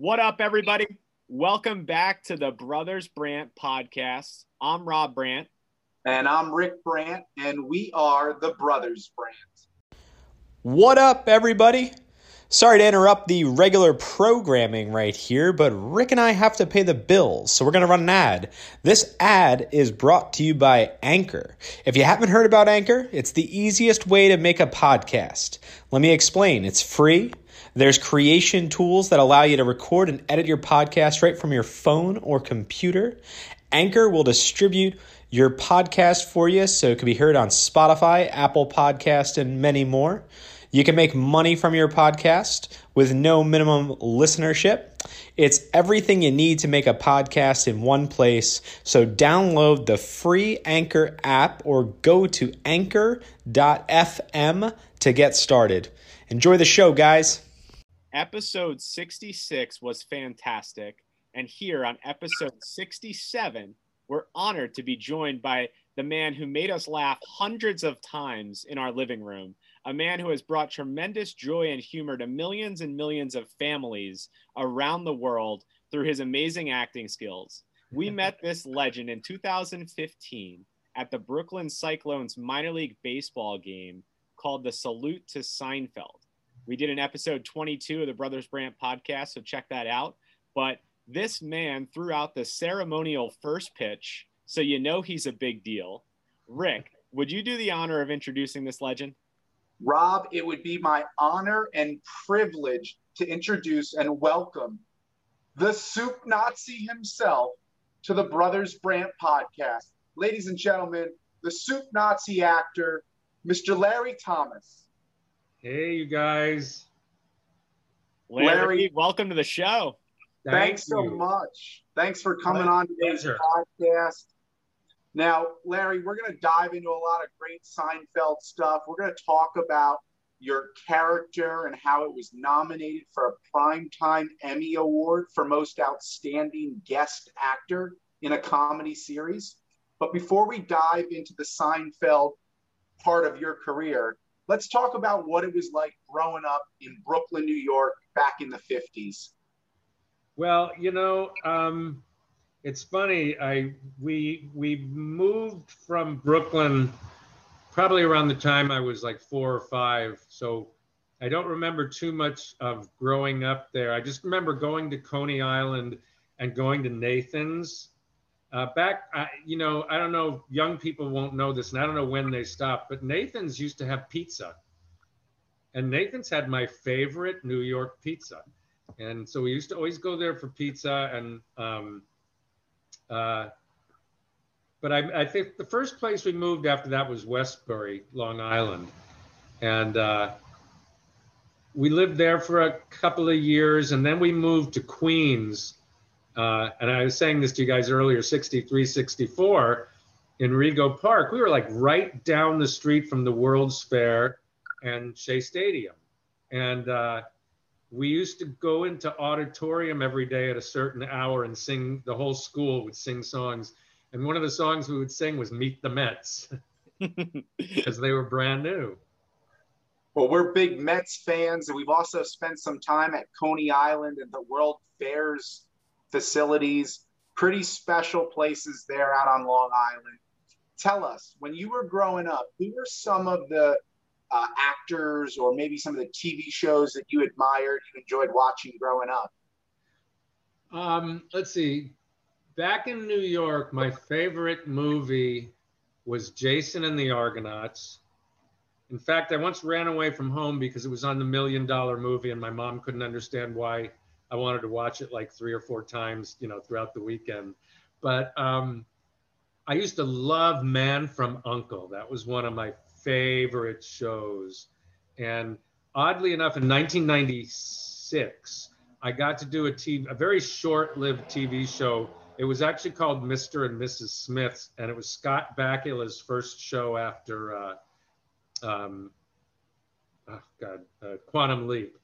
What up, everybody? Welcome back to the Brothers Brandt podcast. I'm Rob Brandt. And I'm Rick Brandt, and we are the Brothers Brandt. What up, everybody? Sorry to interrupt the regular programming right here, but Rick and I have to pay the bills, so we're going to run an ad. This ad is brought to you by Anchor. If you haven't heard about Anchor, it's the easiest way to make a podcast. Let me explain. It's free. There's creation tools that allow you to record and edit your podcast right from your phone or computer. Anchor will distribute your podcast for you so it can be heard on Spotify, Apple Podcast, and many more. You can make money from your podcast with no minimum listenership. It's everything you need to make a podcast in one place. So download the free Anchor app or go to anchor.fm to get started. Enjoy the show, guys. Episode 66 was fantastic. And here on episode 67, we're honored to be joined by the man who made us laugh hundreds of times in our living room, a man who has brought tremendous joy and humor to millions and millions of families around the world through his amazing acting skills. We met this legend in 2015 at the Brooklyn Cyclones minor league baseball game called the Salute to Seinfeld. We did an episode 22 of the Brothers Brandt podcast, so check that out. But this man threw out the ceremonial first pitch, so you know he's a big deal. Rick, would you do the honor of introducing this legend? Rob, it would be my honor and privilege to introduce and welcome the soup Nazi himself to the Brothers Brandt podcast. Ladies and gentlemen, the soup Nazi actor, Mr. Larry Thomas. Hey, you guys. Larry, Larry. welcome to the show. Thank Thanks so much. Thanks for coming My on today's pleasure. podcast. Now, Larry, we're going to dive into a lot of great Seinfeld stuff. We're going to talk about your character and how it was nominated for a Primetime Emmy Award for Most Outstanding Guest Actor in a Comedy Series. But before we dive into the Seinfeld part of your career, let's talk about what it was like growing up in Brooklyn, New York, back in the 50s. Well, you know, um, it's funny. I we we moved from Brooklyn probably around the time I was like four or five. So I don't remember too much of growing up there. I just remember going to Coney Island and going to Nathan's. Uh, back, I, you know, I don't know, young people won't know this, and I don't know when they stopped, but Nathan's used to have pizza. And Nathan's had my favorite New York pizza. And so we used to always go there for pizza. And, um, uh, but I, I think the first place we moved after that was Westbury, Long Island. And uh, we lived there for a couple of years. And then we moved to Queens. Uh, and I was saying this to you guys earlier 63, 64 in Rego Park. We were like right down the street from the World's Fair and Shea Stadium. And uh, we used to go into auditorium every day at a certain hour and sing, the whole school would sing songs. And one of the songs we would sing was Meet the Mets because they were brand new. Well, we're big Mets fans, and we've also spent some time at Coney Island and the World Fairs facilities. Pretty special places there out on Long Island. Tell us, when you were growing up, who were some of the uh, actors or maybe some of the TV shows that you admired, you enjoyed watching growing up? Um, let's see. Back in New York, my favorite movie was Jason and the Argonauts. In fact, I once ran away from home because it was on the million dollar movie and my mom couldn't understand why I wanted to watch it like three or four times, you know, throughout the weekend. But um, I used to love Man from Uncle. That was one of my favorite shows. And oddly enough, in 1996, I got to do a TV, a very short-lived TV show. It was actually called Mr. and Mrs. Smith's, and it was Scott Bakula's first show after, uh, um, oh God, uh, Quantum Leap.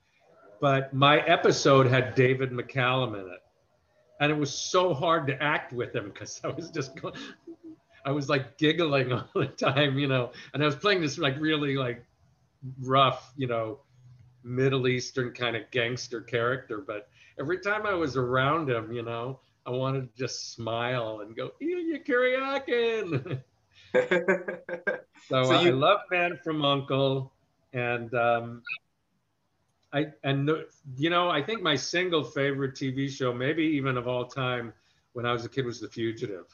But my episode had David McCallum in it, and it was so hard to act with him because I was just going, I was like giggling all the time, you know, and I was playing this like really like rough, you know, Middle Eastern kind of gangster character. But every time I was around him, you know, I wanted to just smile and go, Ilya Kuryakin. so, so you... I love Man from Uncle. And um, I, and you know, I think my single favorite TV show, maybe even of all time when I was a kid, was The Fugitive.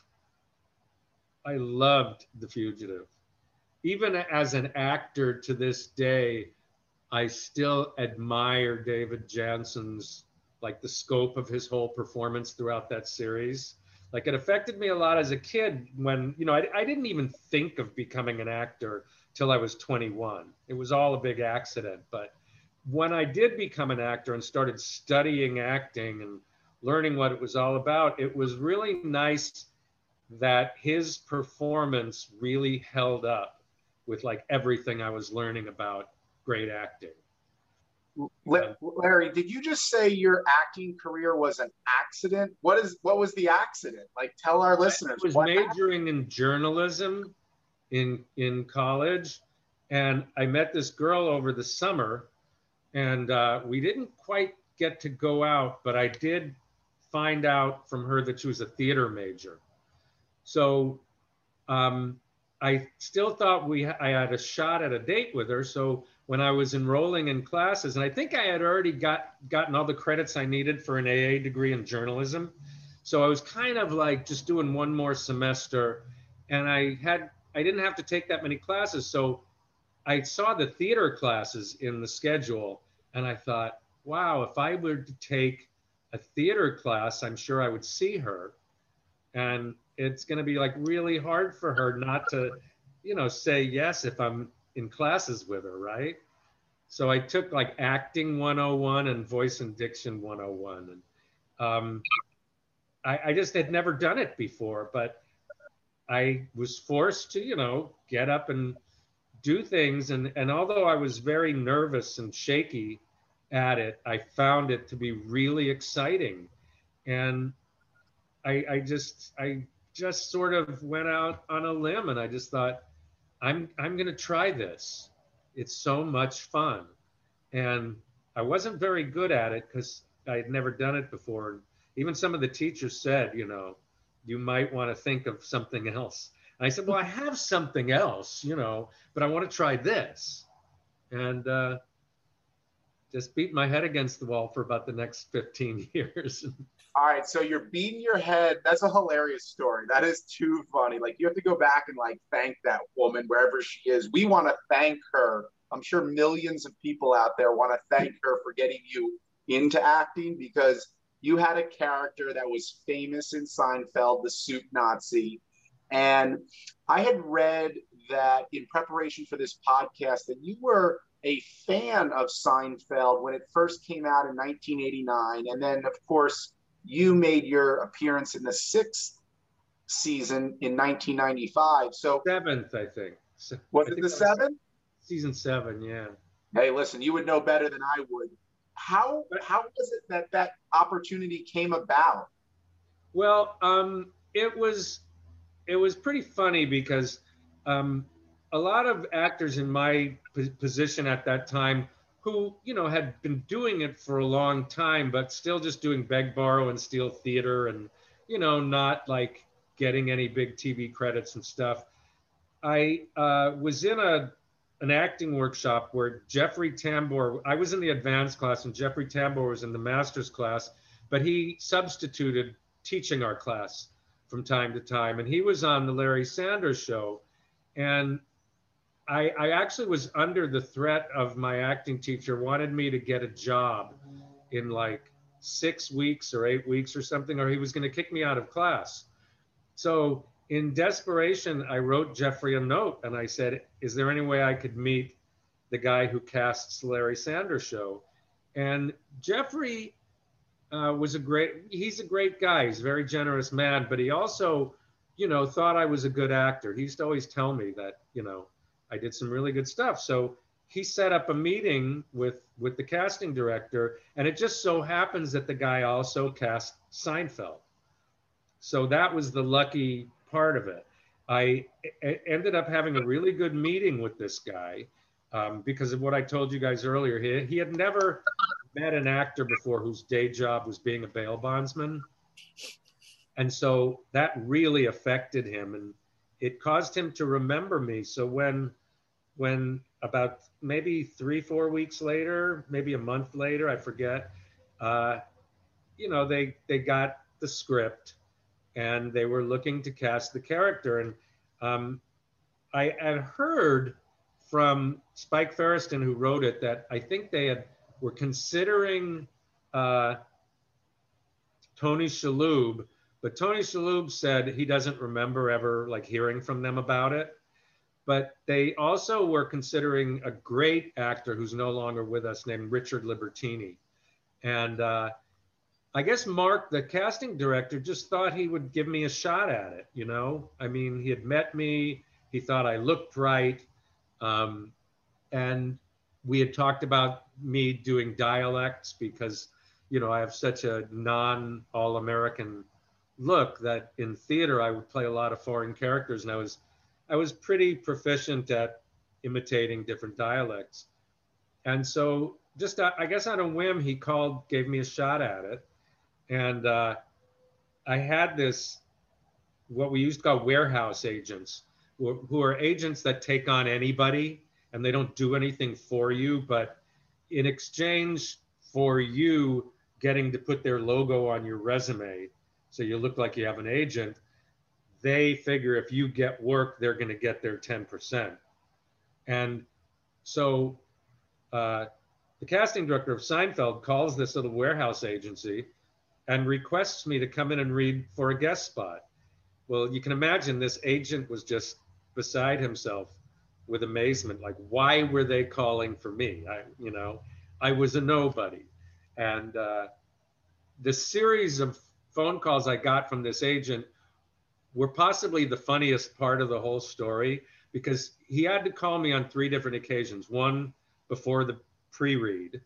I loved The Fugitive. Even as an actor to this day, I still admire David Janssen's like the scope of his whole performance throughout that series. Like it affected me a lot as a kid when, you know, I, I didn't even think of becoming an actor till I was 21. It was all a big accident. But when I did become an actor and started studying acting and learning what it was all about, it was really nice that his performance really held up with like everything I was learning about great acting. Larry, did you just say your acting career was an accident? What is what was the accident? Like tell our listeners. I was majoring happened? in journalism in in college and I met this girl over the summer and uh, we didn't quite get to go out, but I did find out from her that she was a theater major. So um, I still thought we I had a shot at a date with her. So when I was enrolling in classes, and I think I had already got gotten all the credits I needed for an AA degree in journalism. So I was kind of like just doing one more semester, and I had I didn't have to take that many classes. So I saw the theater classes in the schedule, and I thought, wow, if I were to take a theater class, I'm sure I would see her. And it's going to be like really hard for her not to, you know, say yes if I'm in classes with her, right? So I took like acting 101 and voice and diction 101. And um, I, I just had never done it before, but I was forced to, you know, get up and do things. And, and although I was very nervous and shaky at it, I found it to be really exciting. And I, I just, I just sort of went out on a limb and I just thought, I'm I'm gonna try this. It's so much fun. And I wasn't very good at it because I had never done it before. Even some of the teachers said, you know, you might want to think of something else. I said, well, I have something else, you know, but I want to try this. And uh, just beat my head against the wall for about the next 15 years. All right, so you're beating your head. That's a hilarious story. That is too funny. Like you have to go back and like thank that woman wherever she is. We want to thank her. I'm sure millions of people out there want to thank her for getting you into acting because you had a character that was famous in Seinfeld, the soup Nazi. And I had read that in preparation for this podcast that you were a fan of Seinfeld when it first came out in 1989. And then, of course, you made your appearance in the sixth season in 1995. So seventh, I think. Was I it the seventh? Season seven, yeah. Hey, listen, you would know better than I would. How how was it that that opportunity came about? Well, um, it was it was pretty funny because um, a lot of actors in my position at that time who you know had been doing it for a long time but still just doing beg borrow and steal theater and you know not like getting any big tv credits and stuff. I uh, was in a, an acting workshop where Jeffrey Tambor, I was in the advanced class and Jeffrey Tambor was in the master's class, but he substituted teaching our class from time to time. And he was on the Larry Sanders show. And I, I actually was under the threat of my acting teacher wanted me to get a job in like six weeks or eight weeks or something, or he was going to kick me out of class. So in desperation, I wrote Jeffrey a note and I said, Is there any way I could meet the guy who casts Larry Sanders show? And Jeffrey uh, was a great, he's a great guy. He's a very generous man, but he also, you know, thought I was a good actor. He used to always tell me that, you know, I did some really good stuff. So he set up a meeting with with the casting director, and it just so happens that the guy also cast Seinfeld. So that was the lucky part of it. I ended up having a really good meeting with this guy um, because of what I told you guys earlier. He, he had never met an actor before whose day job was being a bail bondsman. And so that really affected him and it caused him to remember me. So when, when about maybe three, four weeks later, maybe a month later, I forget, uh, you know, they, they got the script and they were looking to cast the character. And um, I had heard from Spike Feresten, who wrote it, that I think they had were considering uh, Tony Shalhoub, but Tony Shalhoub said he doesn't remember ever like hearing from them about it. But they also were considering a great actor who's no longer with us named Richard Libertini. And uh, I guess Mark, the casting director, just thought he would give me a shot at it. You know, I mean, he had met me, he thought I looked right, um, and we had talked about me doing dialects because, you know, I have such a non all American look that in theater I would play a lot of foreign characters, and I was, I was pretty proficient at imitating different dialects, and so just uh, I guess on a whim he called, gave me a shot at it and uh, I had this, what we used to call warehouse agents, who, who are agents that take on anybody and they don't do anything for you, but in exchange for you getting to put their logo on your resume, so you look like you have an agent, they figure if you get work, they're going to get their 10%. And so uh, the casting director of Seinfeld calls this little warehouse agency and requests me to come in and read for a guest spot. Well, you can imagine this agent was just beside himself with amazement. Like, why were they calling for me? I, you know, I was a nobody. And uh, the series of phone calls I got from this agent were possibly the funniest part of the whole story because he had to call me on three different occasions one before the pre read,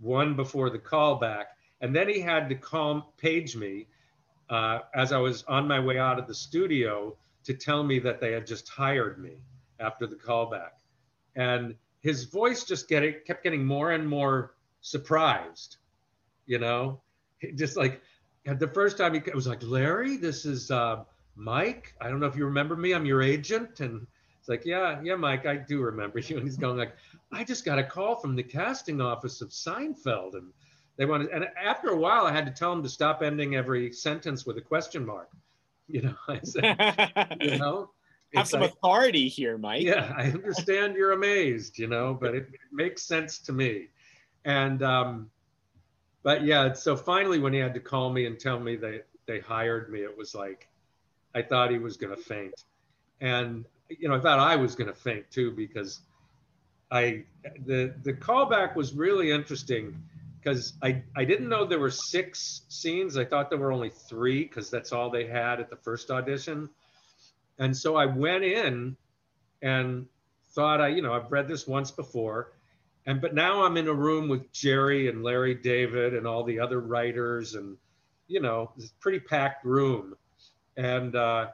one before the callback, and then he had to call, page me uh, as I was on my way out of the studio to tell me that they had just hired me after the callback. And his voice just getting, kept getting more and more surprised, you know, just like the first time he was like, Larry, this is uh, Mike. I don't know if you remember me. I'm your agent. And it's like, yeah, yeah, Mike, I do remember you. And he's going like, I just got a call from the casting office of Seinfeld. And they wanted, and after a while, I had to tell them to stop ending every sentence with a question mark. You know, I said, you know, have some like, authority here, Mike. Yeah, I understand you're amazed, you know, but it, it makes sense to me. And, um, but yeah, so finally, when he had to call me and tell me they they hired me, it was like, I thought he was going to faint, and you know, I thought I was going to faint too because I the the callback was really interesting because I, I didn't know there were six scenes. I thought there were only three because that's all they had at the first audition. And so I went in and thought I, you know, I've read this once before. And but now I'm in a room with Jerry and Larry David and all the other writers and you know, it's a pretty packed room. And uh,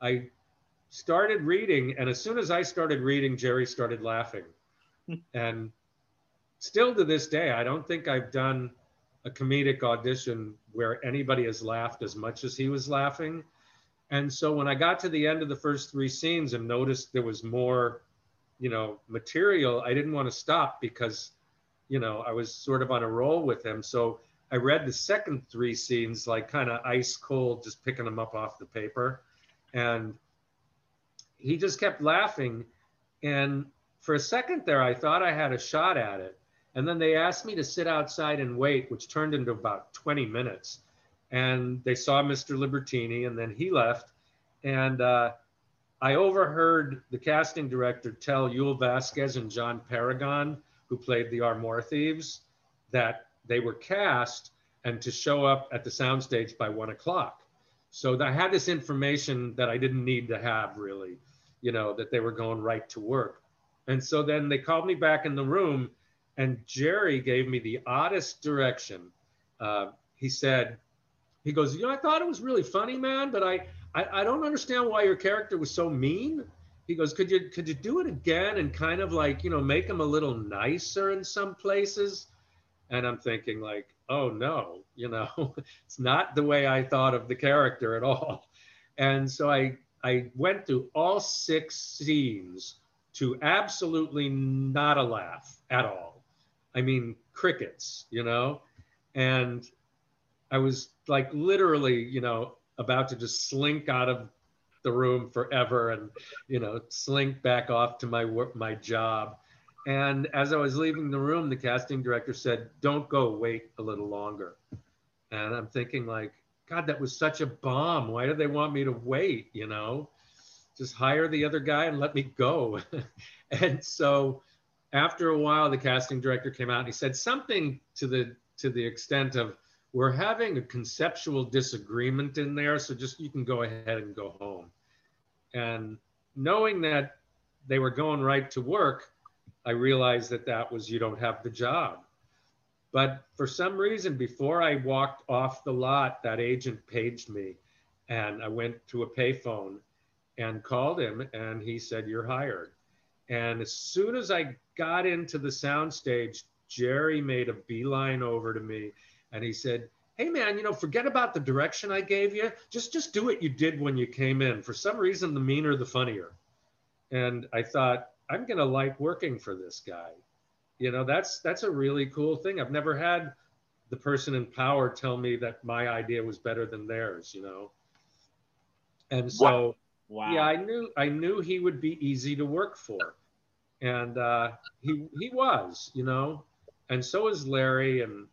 I started reading, and as soon as I started reading, Jerry started laughing. and still to this day, I don't think I've done a comedic audition where anybody has laughed as much as he was laughing. And so when I got to the end of the first three scenes and noticed there was more you know, material, I didn't want to stop because, you know, I was sort of on a roll with him. So I read the second three scenes like kind of ice cold, just picking them up off the paper. And he just kept laughing. And for a second there, I thought I had a shot at it. And then they asked me to sit outside and wait, which turned into about 20 minutes. And they saw Mr. Libertini, and then he left. And uh, I overheard the casting director tell Yul Vasquez and John Paragon, who played the Armoire Thieves, that they were cast and to show up at the soundstage by one o'clock. So I had this information that I didn't need to have really, you know, that they were going right to work. And so then they called me back in the room and Jerry gave me the oddest direction. Uh, he said, he goes, you know, I thought it was really funny, man, but I, I, I don't understand why your character was so mean. He goes, could you could you do it again and kind of like you know make him a little nicer in some places? And I'm thinking like, oh no, you know, it's not the way I thought of the character at all. And so I I went through all six scenes to absolutely not a laugh at all. I mean, crickets, you know? And I was like literally, you know, about to just slink out of the room forever and, you know, slink back off to my work, my job. And as I was leaving the room, the casting director said, Don't go, wait a little longer. And I'm thinking, like, God, that was such a bomb. Why do they want me to wait? You know, just hire the other guy and let me go. and so after a while, the casting director came out and he said something to the to the extent of, "We're having a conceptual disagreement in there, so just you can go ahead and go home." And knowing that they were going right to work, I realized that that was you don't have the job. But for some reason, before I walked off the lot, that agent paged me, and I went to a payphone and called him, and he said, "You're hired." And as soon as I got into the soundstage, Jerry made a beeline over to me and he said, Hey man, you know, forget about the direction I gave you. Just just do what you did when you came in. For some reason, the meaner the funnier. And I thought, I'm gonna like working for this guy. You know, that's that's a really cool thing. I've never had the person in power tell me that my idea was better than theirs, you know. And so wow. yeah, I knew I knew he would be easy to work for and uh, he he was, you know, and so is Larry, and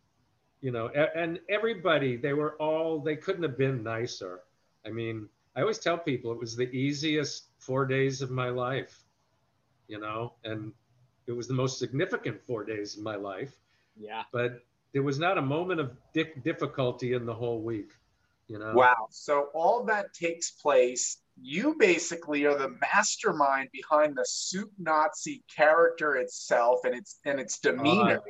you know, and everybody. They were all. They couldn't have been nicer. I mean, I always tell people it was the easiest four days of my life, you know, and it was the most significant four days of my life. Yeah. But there was not a moment of di- difficulty in the whole week, you know. Wow. So all that takes place you basically are the mastermind behind the soup Nazi character itself and its and its demeanor. Uh,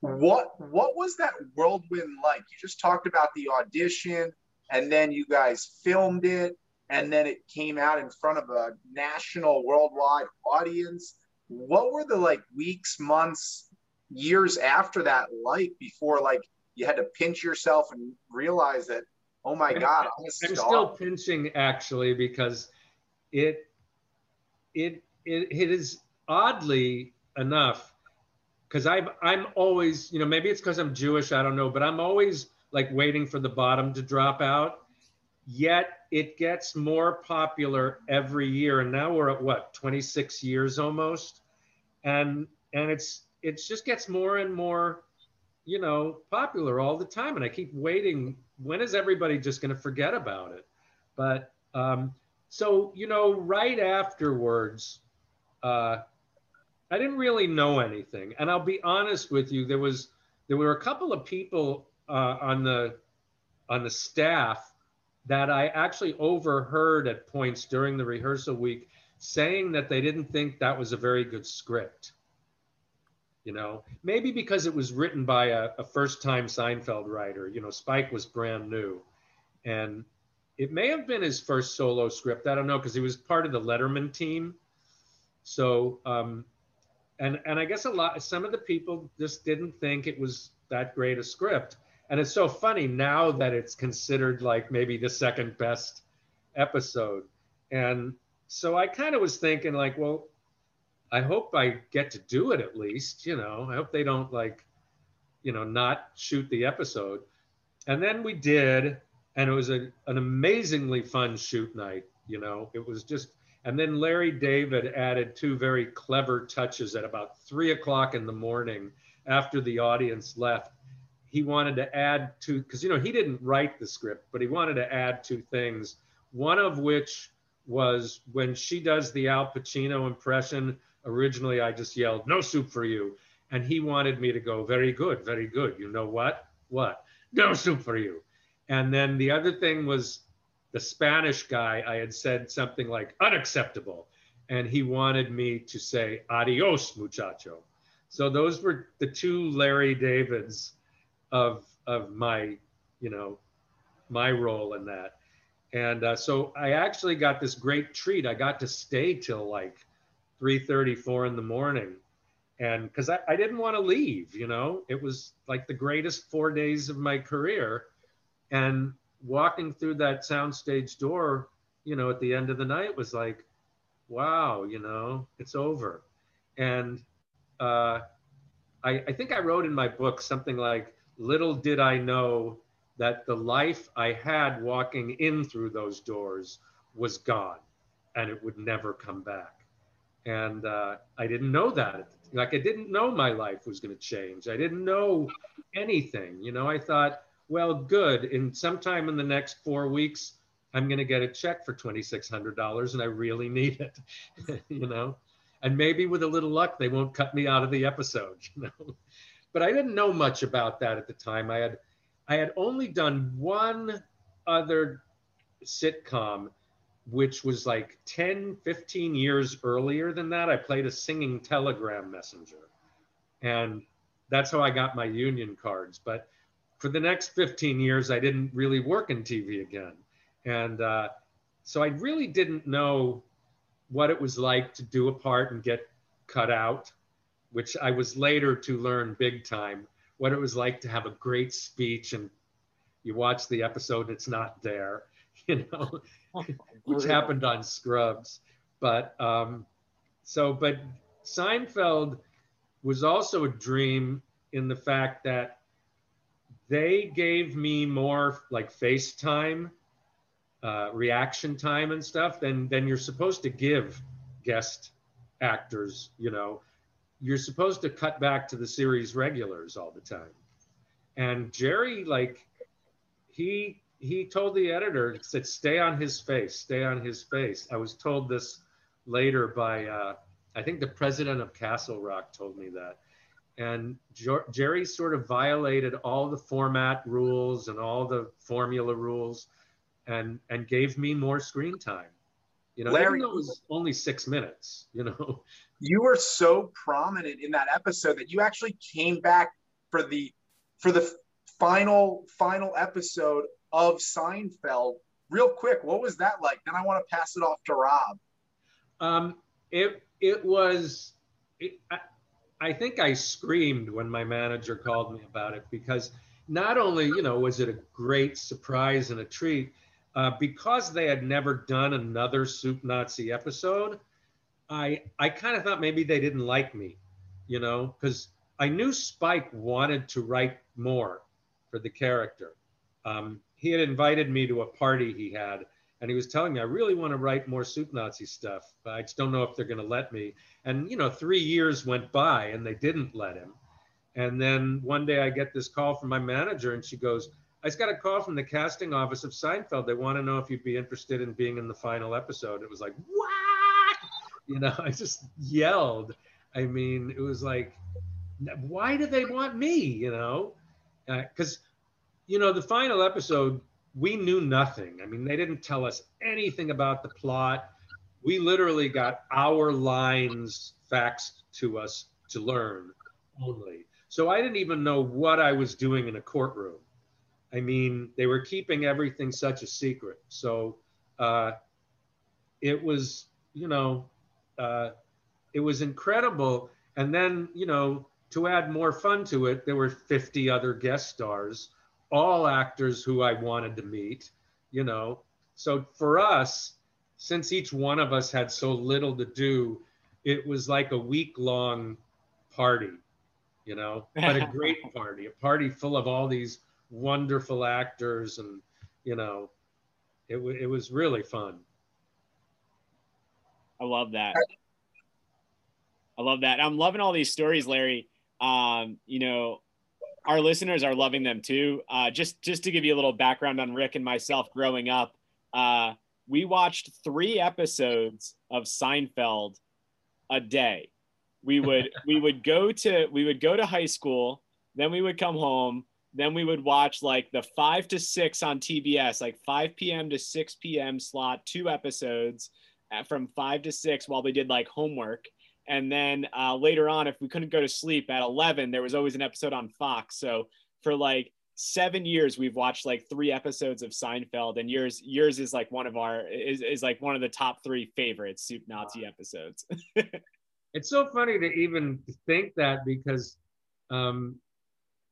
what what was that whirlwind like? You just talked about the audition, and then you guys filmed it, and then it came out in front of a national, worldwide audience. What were the like weeks, months, years after that like before like you had to pinch yourself and realize that oh my god i'm, I'm still pinching actually because it it it, it is oddly enough because i'm i'm always you know maybe it's because i'm jewish i don't know but i'm always like waiting for the bottom to drop out yet it gets more popular every year and now we're at what 26 years almost and and it's it just gets more and more you know, popular all the time. And I keep waiting. When is everybody just going to forget about it? But um, so, you know, right afterwards, uh, I didn't really know anything. And I'll be honest with you, there was there were a couple of people uh, on the on the staff that I actually overheard at points during the rehearsal week saying that they didn't think that was a very good script. You know maybe because it was written by a, a first time seinfeld writer you know spike was brand new. And it may have been his first solo script. I don't know because he was part of the letterman team. So um and and i guess a lot some of the people just didn't think it was that great a script and it's so funny now that it's considered like maybe the second best episode and so i kind of was thinking like well I hope I get to do it at least. You know, I hope they don't like, you know, not shoot the episode. And then we did, and it was a, an amazingly fun shoot night. You know, it was just, and then Larry David added two very clever touches at about three o'clock in the morning after the audience left. He wanted to add two, because, you know, he didn't write the script, but he wanted to add two things. One of which was when she does the Al Pacino impression. Originally, I just yelled, No soup for you. And he wanted me to go, Very good, very good. You know what? What? No soup for you. And then the other thing was the Spanish guy, I had said something like unacceptable. And he wanted me to say adios, muchacho. So those were the two Larry Davids of of my, you know, my role in that. And uh, so I actually got this great treat. I got to stay till like 3:34 in the morning, and because I, I didn't want to leave, you know, it was like the greatest four days of my career. And walking through that soundstage door, you know, at the end of the night was like, wow, you know, it's over. And uh, I, I think I wrote in my book something like, little did I know that the life I had walking in through those doors was gone and it would never come back. And uh, I didn't know that. Like, I didn't know my life was going to change. I didn't know anything. You know, I thought, well, good. In sometime in the next four weeks, I'm going to get a check for $2,600 and I really need it, you know? And maybe with a little luck, they won't cut me out of the episode, you know? But I didn't know much about that at the time. I had, I had only done one other sitcom, which was like 10, 15 years earlier than that. I played a singing telegram messenger. And that's how I got my union cards. But for the next 15 years, I didn't really work in TV again. And uh, so I really didn't know what it was like to do a part and get cut out, which I was later to learn big time what it was like to have a great speech and you watch the episode and it's not there, you know, which happened on Scrubs. But um, so, but Seinfeld was also a dream in the fact that they gave me more like FaceTime, uh, reaction time and stuff than than you're supposed to give guest actors. You know, you're supposed to cut back to the series regulars all the time. And Jerry, like, he he told the editor said, "Stay on his face, stay on his face." I was told this later by uh, I think the president of Castle Rock told me that and Jerry sort of violated all the format rules and all the formula rules, and and gave me more screen time. You know, Larry, even though it was only six minutes. You know, you were so prominent in that episode that you actually came back for the for the final final episode of Seinfeld. Real quick, what was that like? Then I want to pass it off to Rob. Um, it it was. It, I, I think I screamed when my manager called me about it because not only, you know, was it a great surprise and a treat, uh, because they had never done another Soup Nazi episode, I I kind of thought maybe they didn't like me, you know, because I knew Spike wanted to write more for the character. Um, he had invited me to a party he had and he was telling me, I really want to write more Soup Nazi stuff, I just don't know if they're going to let me. And, you know, three years went by and they didn't let him. And then one day I get this call from my manager and she goes, I just got a call from the casting office of Seinfeld. They want to know if you'd be interested in being in the final episode. It was like, what? You know, I just yelled. I mean, it was like, why do they want me? You know, because, uh, you know, the final episode we knew nothing. I mean, they didn't tell us anything about the plot. We literally got our lines faxed to us to learn only. So I didn't even know what I was doing in a courtroom. I mean, they were keeping everything such a secret. So uh, it was, you know, uh, it was incredible. And then, you know, to add more fun to it, there were 50 other guest stars all actors who I wanted to meet, you know. So for us, since each one of us had so little to do, it was like a week long party, you know, but a great party, a party full of all these wonderful actors and, you know, it, w- it was really fun. I love that. I love that. I'm loving all these stories, Larry. Um, you know, our listeners are loving them too. Uh, just just to give you a little background on Rick and myself growing up, uh, we watched three episodes of Seinfeld a day. We would we would go to we would go to high school, then we would come home, then we would watch like the five to six on TBS, like 5 p.m. to 6 p.m. slot, two episodes uh, from five to six while we did like homework. And then uh, later on, if we couldn't go to sleep at 11, there was always an episode on Fox. So for like seven years, we've watched like three episodes of Seinfeld, and yours yours is like one of our is, is like one of the top three favorite Soup Nazi episodes. it's so funny to even think that because, um,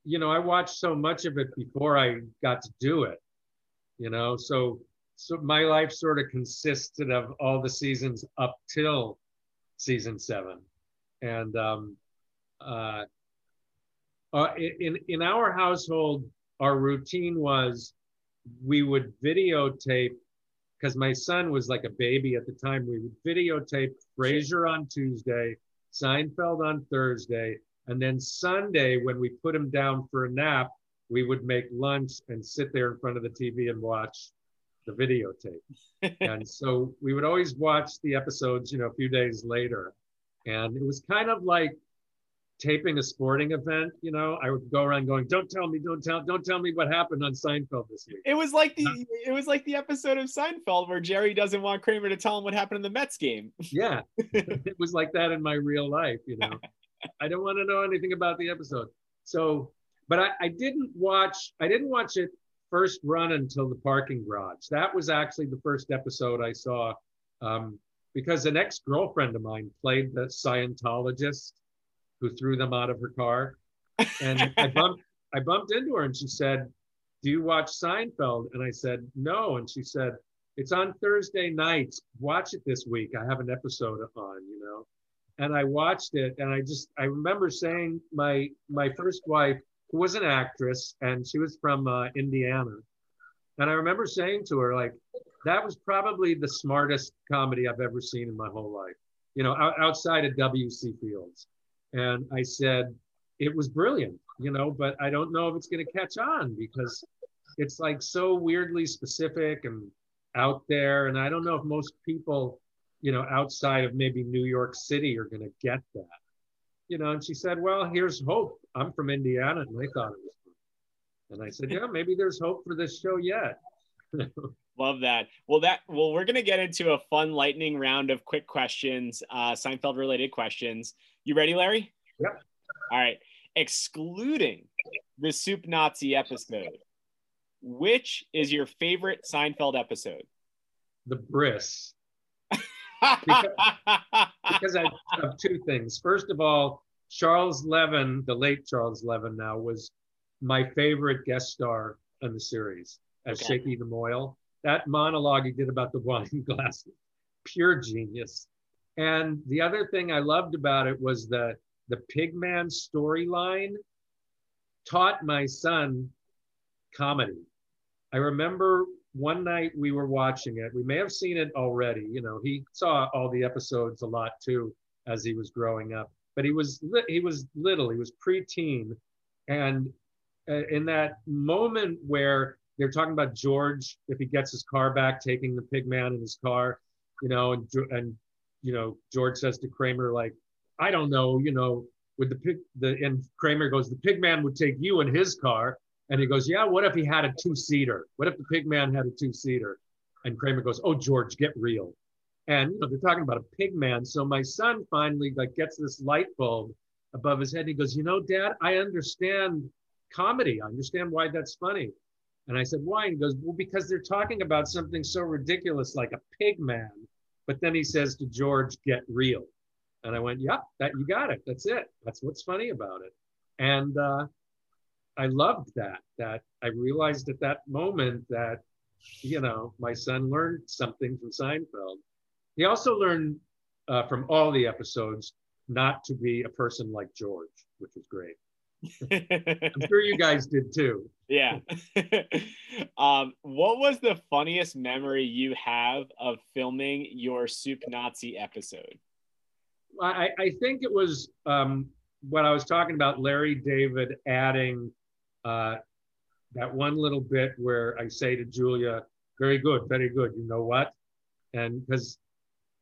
you know, I watched so much of it before I got to do it. You know, so so my life sort of consisted of all the seasons up till season seven, and um, uh, uh, in in our household, our routine was we would videotape because my son was like a baby at the time. We would videotape Frasier on Tuesday, Seinfeld on Thursday, and then Sunday when we put him down for a nap, we would make lunch and sit there in front of the TV and watch the videotape. and so we would always watch the episodes, you know, a few days later. And it was kind of like taping a sporting event, you know, I would go around going, "Don't tell me, don't tell, don't tell me what happened on Seinfeld this week." It was like the it was like the episode of Seinfeld where Jerry doesn't want Kramer to tell him what happened in the Mets game. Yeah, it was like that in my real life, you know. I don't want to know anything about the episode. So, but I, I didn't watch. I didn't watch it first run until the parking garage. That was actually the first episode I saw um, because an ex girlfriend of mine played the Scientologist who threw them out of her car. And I bumped I bumped into her and she said, Do you watch Seinfeld? And I said, No. And she said, It's on Thursday nights. Watch it this week. I have an episode on, you know. And I watched it and I just I remember saying my my first wife, who was an actress, and she was from uh, Indiana. And I remember saying to her, like, that was probably the smartest comedy I've ever seen in my whole life, you know, outside of W.C. Fields. And I said, it was brilliant, you know, but I don't know if it's going to catch on because it's like so weirdly specific and out there. And I don't know if most people, you know, outside of maybe New York City are going to get that, you know. And she said, well, here's hope. I'm from Indiana and I thought it was fun. And I said, yeah, maybe there's hope for this show yet. Love that. Well, that well, we're gonna get into a fun lightning round of quick questions, uh, Seinfeld related questions. You ready, Larry? Yep. All right. Excluding the Soup Nazi episode, which is your favorite Seinfeld episode? The Bris. because, because I have two things. First of all, Charles Levin, the late Charles Levin now, was my favorite guest star on the series as Okay. Shaky the Mohel. That monologue he did about the wine glasses, pure genius. And the other thing I loved about it was the the Pigman storyline taught my son comedy. I remember one night we were watching it. We may have seen it already. You know, he saw all the episodes a lot too as he was growing up. But he was li- he was little. He was preteen, and uh, in that moment where they're talking about George, if he gets his car back, taking the pig man in his car, you know, and and you know George says to Kramer like, I don't know, you know, would the pig the and Kramer goes, the pig man would take you in his car, and he goes, yeah, what if he had a two seater? What if the pig man had a two seater? And Kramer goes, oh George, get real. And you know, they're talking about a pig man. So my son finally like gets this light bulb above his head. and He goes, you know, Dad, I understand comedy. I understand why that's funny. And I said, why? And he goes, well, because they're talking about something so ridiculous like a pig man. But then he says to George, get real. And I went, yep, that you got it. That's it. That's what's funny about it. And uh, I loved that. That I realized at that moment that, you know, my son learned something from Seinfeld. He also learned uh, from all the episodes not to be a person like George, which was great. I'm sure you guys did too. Yeah. um, what was the funniest memory you have of filming your Soup Nazi episode? I, I think it was um, what I was talking about, Larry David adding uh, that one little bit where I say to Julia, very good, very good. You know what? And because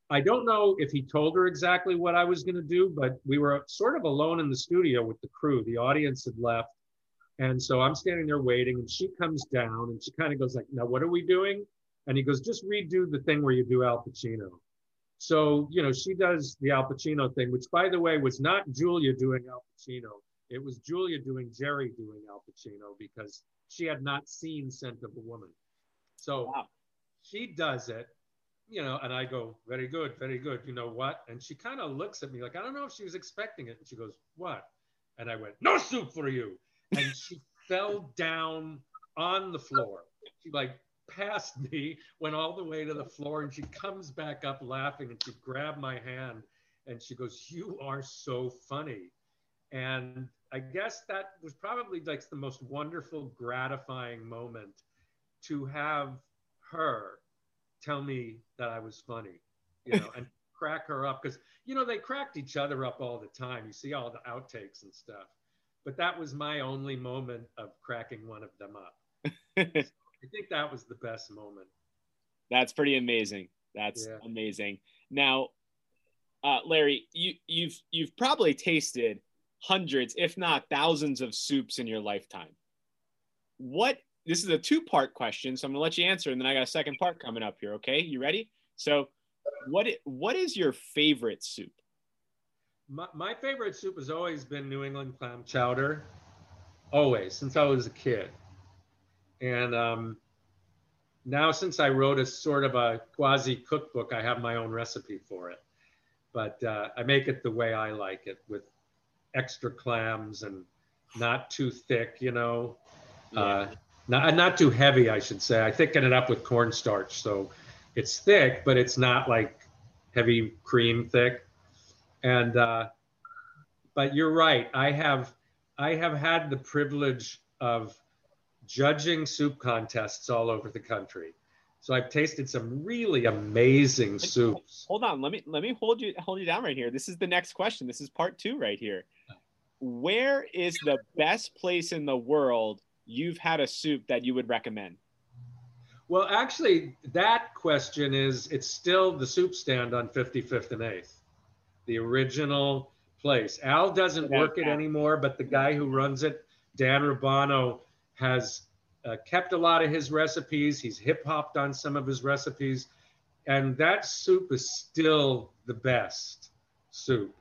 I don't know if he told her exactly what I was going to do, but we were sort of alone in the studio with the crew. The audience had left. And so I'm standing there waiting, and she comes down and she kind of goes like, "Now what are we doing?" And he goes, "Just redo the thing where you do Al Pacino." So you know, she does the Al Pacino thing, which by the way was not Julia doing Al Pacino. It was Julia doing Jerry doing Al Pacino because she had not seen Scent of a Woman. So wow. she does it, you know, and I go, very good, very good. You know what? And she kind of looks at me like, I don't know if she was expecting it. And she goes, what? And I went, no soup for you. And she fell down on the floor. She like passed me, went all the way to the floor, and she comes back up laughing and she grabbed my hand and she goes, You are so funny. And I guess that was probably like the most wonderful, gratifying moment to have her tell me that I was funny, you know, and crack her up because you know they cracked each other up all the time. You see all the outtakes and stuff, but that was my only moment of cracking one of them up. I think that was the best moment. That's pretty amazing. That's yeah. amazing. Now, uh, Larry, you, you've you've probably tasted hundreds, if not thousands, of soups in your lifetime. What this is a two part question, so I'm gonna let you answer, and then I got a second part coming up here. Okay, you ready? So, what what is your favorite soup? My, my favorite soup has always been New England clam chowder, always since I was a kid, and um, now since I wrote a sort of a quasi cookbook, I have my own recipe for it. But uh, I make it the way I like it, with extra clams and not too thick, you know. Yeah. Uh, not, not too heavy, I should say. I thicken it up with cornstarch, so it's thick, but it's not like heavy cream thick. And uh, but you're right. I have I have had the privilege of judging soup contests all over the country. So I've tasted some really amazing soups. Hold on, let me let me hold you hold you down right here. This is the next question. This is part two right here. Where is the best place in the world you've had a soup that you would recommend? Well, actually, that question is it's still the soup stand on 55th and 8th, the original place. Al doesn't work it anymore, but the guy who runs it, Dan Rubano, has uh, kept a lot of his recipes. He's hip hopped on some of his recipes. And that soup is still the best soup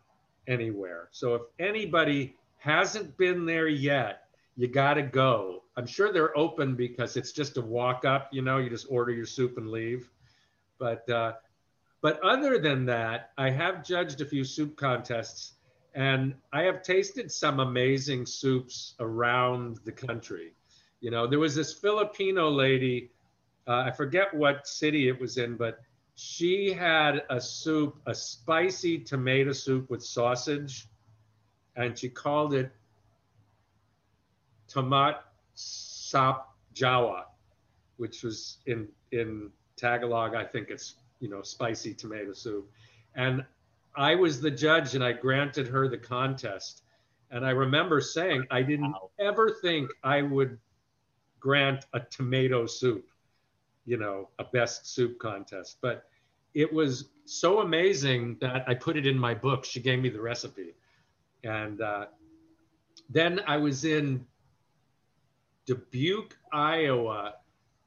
anywhere. So if anybody hasn't been there yet, you got to go. I'm sure they're open because it's just a walk up, you know, you just order your soup and leave. But uh, but other than that, I have judged a few soup contests and I have tasted some amazing soups around the country. You know, there was this Filipino lady, uh, I forget what city it was in, but she had a soup, a spicy tomato soup with sausage, and she called it Tomat Sap Jawa, which was in in Tagalog, I think it's you know spicy tomato soup. And I was the judge and I granted her the contest. And I remember saying I didn't wow. ever think I would grant a tomato soup, you know, a best soup contest. But it was so amazing that I put it in my book. She gave me the recipe. And uh, then I was in Dubuque, Iowa,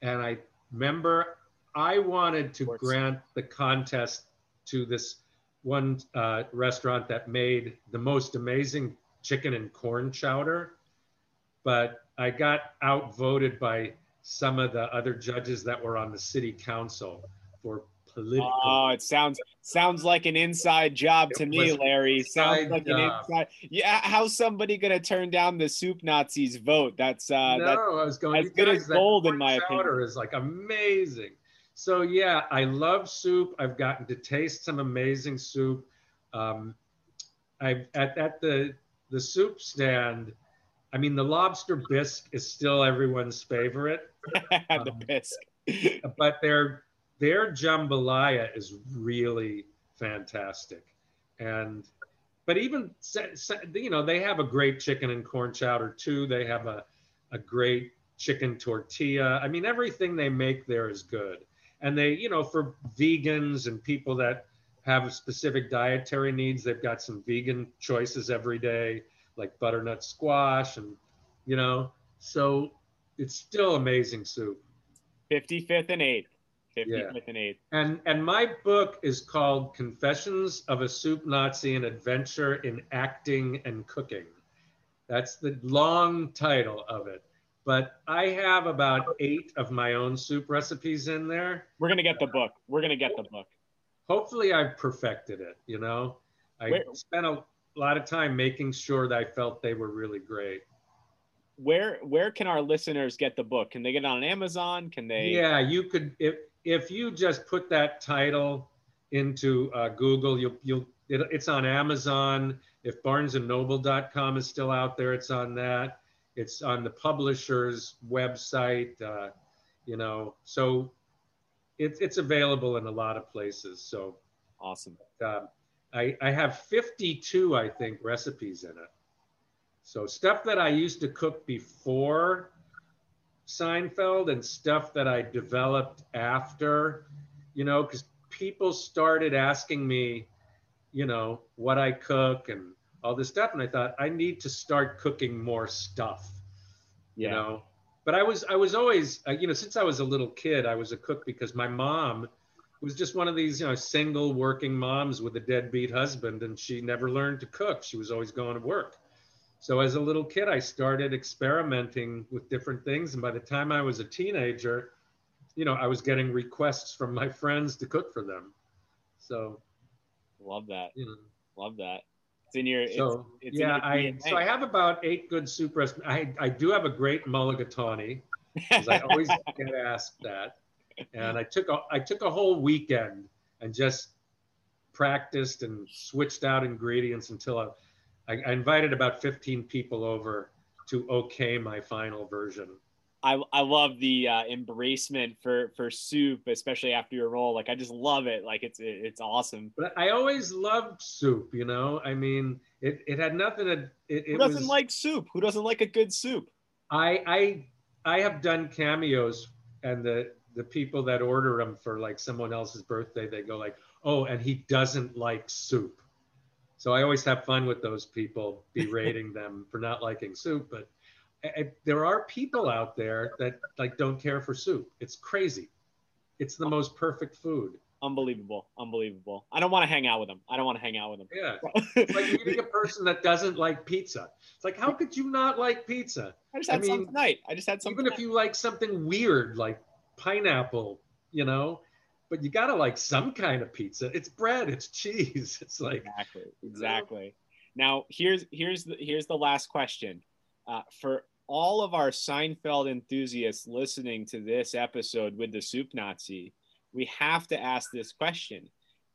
and I remember I wanted to grant the contest to this one uh, restaurant that made the most amazing chicken and corn chowder, but I got outvoted by some of the other judges that were on the city council for political. Oh, it sounds sounds like an inside job to me, Larry. Sounds like job. an inside. Yeah, how's somebody gonna turn down the soup Nazis vote? That's uh, no, I was going. as good as gold in my opinion. is like amazing. so yeah, I love soup. I've gotten to taste some amazing soup. Um, I at at the the soup stand. I mean, the lobster bisque is still everyone's favorite. the Um, bisque. but their their jambalaya is really fantastic. And but even you know they have a great chicken and corn chowder too. They have a, a great chicken tortilla. I mean everything they make there is good. And they you know for vegans and people that have specific dietary needs they've got some vegan choices every day like butternut squash and you know so it's still amazing soup. 55th and 8th. 55th Yeah. and 8th. And and my book is called Confessions of a Soup Nazi: An Adventure in Acting and Cooking. That's the long title of it. But I have about eight of my own soup recipes in there. We're gonna get the book. We're gonna get the book. Hopefully, I've perfected it. You know, I spent a lot of time making sure that I felt they were really great. Where where can our listeners get the book? Can they get it on Amazon? Can they? Yeah, you could if if you just put that title into uh, Google, you'll you'll it, it's on Amazon. If BarnesandNoble.com is still out there, it's on that. It's on the publisher's website. Uh, you know, so it's it's available in a lot of places. So Awesome. uh, I I have 52, I think, recipes in it. So stuff that I used to cook before Seinfeld and stuff that I developed after, you know, because people started asking me, you know, what I cook and all this stuff, and I thought I need to start cooking more stuff, you Yeah. know. But I was I was always, uh, you know, since I was a little kid, I was a cook because my mom was just one of these, you know, single working moms with a deadbeat husband, and she never learned to cook. She was always going to work. So as a little kid, I started experimenting with different things, and by the time I was a teenager, you know, I was getting requests from my friends to cook for them. So, Love that. you know, Love that. It's in your. So it's in yeah, I so I have about eight good soup recipes. I I do have a great mulligatawny because I always get asked that, and I took a I took a whole weekend and just practiced and switched out ingredients until I, I, I invited about 15 people over to okay my final version. I, I love the uh, embracement for for soup, especially after your role. Like I just love it. Like it's it, it's awesome. But I always loved soup, you know. I mean, it, it had nothing to. It, Who it doesn't was, like soup? Who doesn't like a good soup? I I I have done cameos, and the the people that order them for like someone else's birthday, they go like, "Oh, and he doesn't like soup." So I always have fun with those people, berating them for not liking soup. But I, I- there are people out there that like don't care for soup. It's crazy. It's the most perfect food. Unbelievable, unbelievable. I don't want to hang out with them. I don't want to hang out with them. Yeah, it's like meeting a person that doesn't like pizza. It's like, how could you not like pizza? I just I had some mean, tonight. I just had some. even if you like something weird like pineapple, you know, but you gotta like some kind of pizza. It's bread, it's cheese. It's like exactly, exactly. Now here's here's the here's the last question uh, for all of our Seinfeld enthusiasts listening to this episode with the Soup Nazi. We have to ask this question: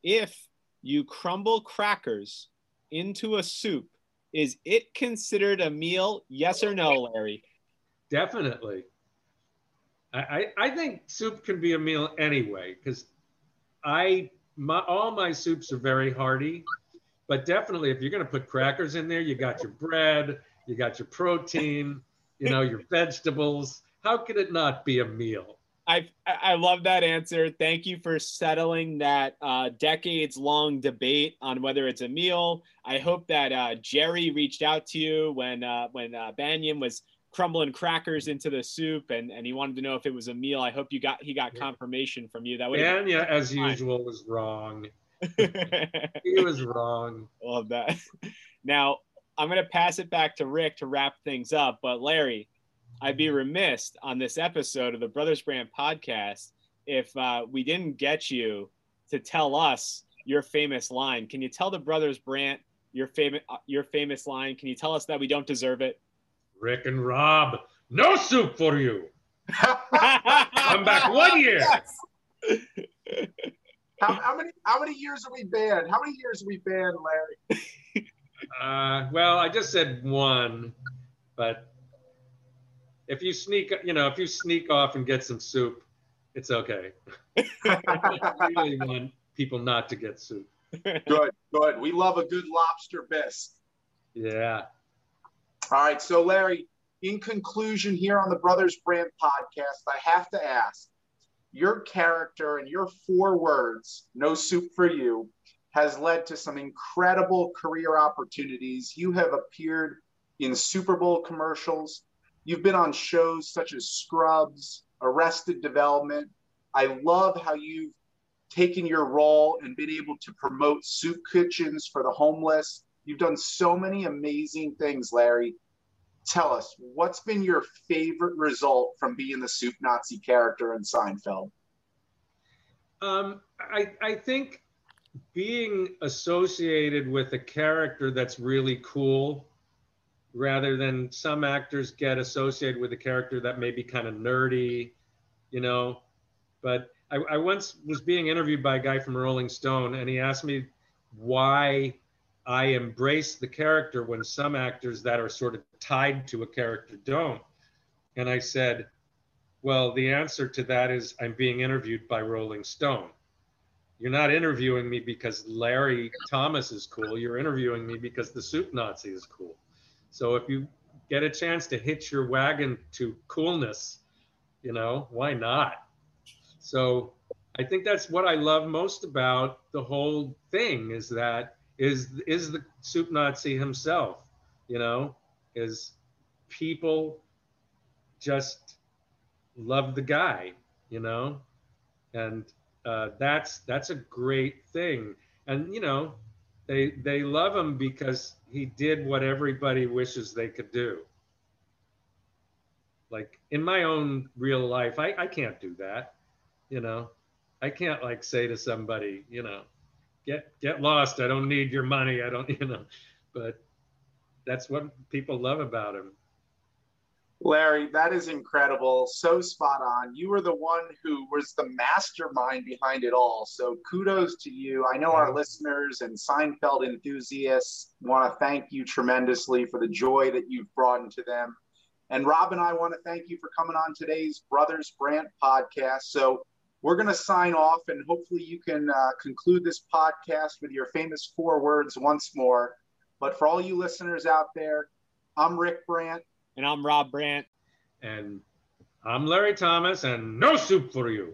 If you crumble crackers into a soup, is it considered a meal? Yes or no, Larry? definitely. I, I, think soup can be a meal anyway, because I my all my soups are very hearty, but definitely if you're gonna put crackers in there, you got your bread, you got your protein, you know, your vegetables. How could it not be a meal? I I love that answer. Thank you for settling that uh, decades long debate on whether it's a meal. I hope that uh, Jerry reached out to you when uh, when uh, Bania was crumbling crackers into the soup and, and he wanted to know if it was a meal. I hope you got he got confirmation from you. That would Anya, as fine. usual, was wrong. He was wrong. love that. Now I'm gonna pass it back to Rick to wrap things up. But Larry, I'd be remiss on this episode of the Brothers Brand podcast if uh, we didn't get you to tell us your famous line. Can you tell the Brothers Brand your famous your famous line? Can you tell us that we don't deserve it? Rick and Rob, no soup for you. Come back one year. how, how many how many years are we banned? How many years are we banned, Larry? Uh, well, I just said one, but if you sneak, you know, if you sneak off and get some soup, it's okay. I really want people not to get soup. Good, good. We love a good lobster bisque. Yeah. All right. So, Larry, in conclusion, here on the Brothers Brand podcast, I have to ask your character and your four words, no soup for you, has led to some incredible career opportunities. You have appeared in Super Bowl commercials. You've been on shows such as Scrubs, Arrested Development. I love how you've taken your role and been able to promote soup kitchens for the homeless. You've done so many amazing things, Larry. Tell us, what's been your favorite result from being the soup Nazi character in Seinfeld? Um, I, I think being associated with a character that's really cool rather than some actors get associated with a character that may be kind of nerdy, you know. But I, I once was being interviewed by a guy from Rolling Stone, and he asked me why I embrace the character when some actors that are sort of tied to a character don't. And I said, well, the answer to that is I'm being interviewed by Rolling Stone. You're not interviewing me because Larry Thomas is cool. You're interviewing me because the Soup Nazi is cool. So if you get a chance to hitch your wagon to coolness, you know, why not? So I think that's what I love most about the whole thing is that is is the soup Nazi himself, you know, is people just love the guy, you know, and uh, that's that's a great thing. And you know, they they love him because he did what everybody wishes they could do. Like in my own real life, I, I can't do that. You know, I can't like say to somebody, you know, get get lost. I don't need your money. I don't, you know, but that's what people love about him. Larry, that is incredible. So spot on. You were the one who was the mastermind behind it all. So kudos to you. I know our listeners and Seinfeld enthusiasts want to thank you tremendously for the joy that you've brought into them. And Rob and I want to thank you for coming on today's Brothers Brand podcast. So we're going to sign off and hopefully you can uh, conclude this podcast with your famous four words once more. But for all you listeners out there, I'm Rick Brandt. And I'm Rob Brandt. And I'm Larry Thomas, and no soup for you.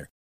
winner.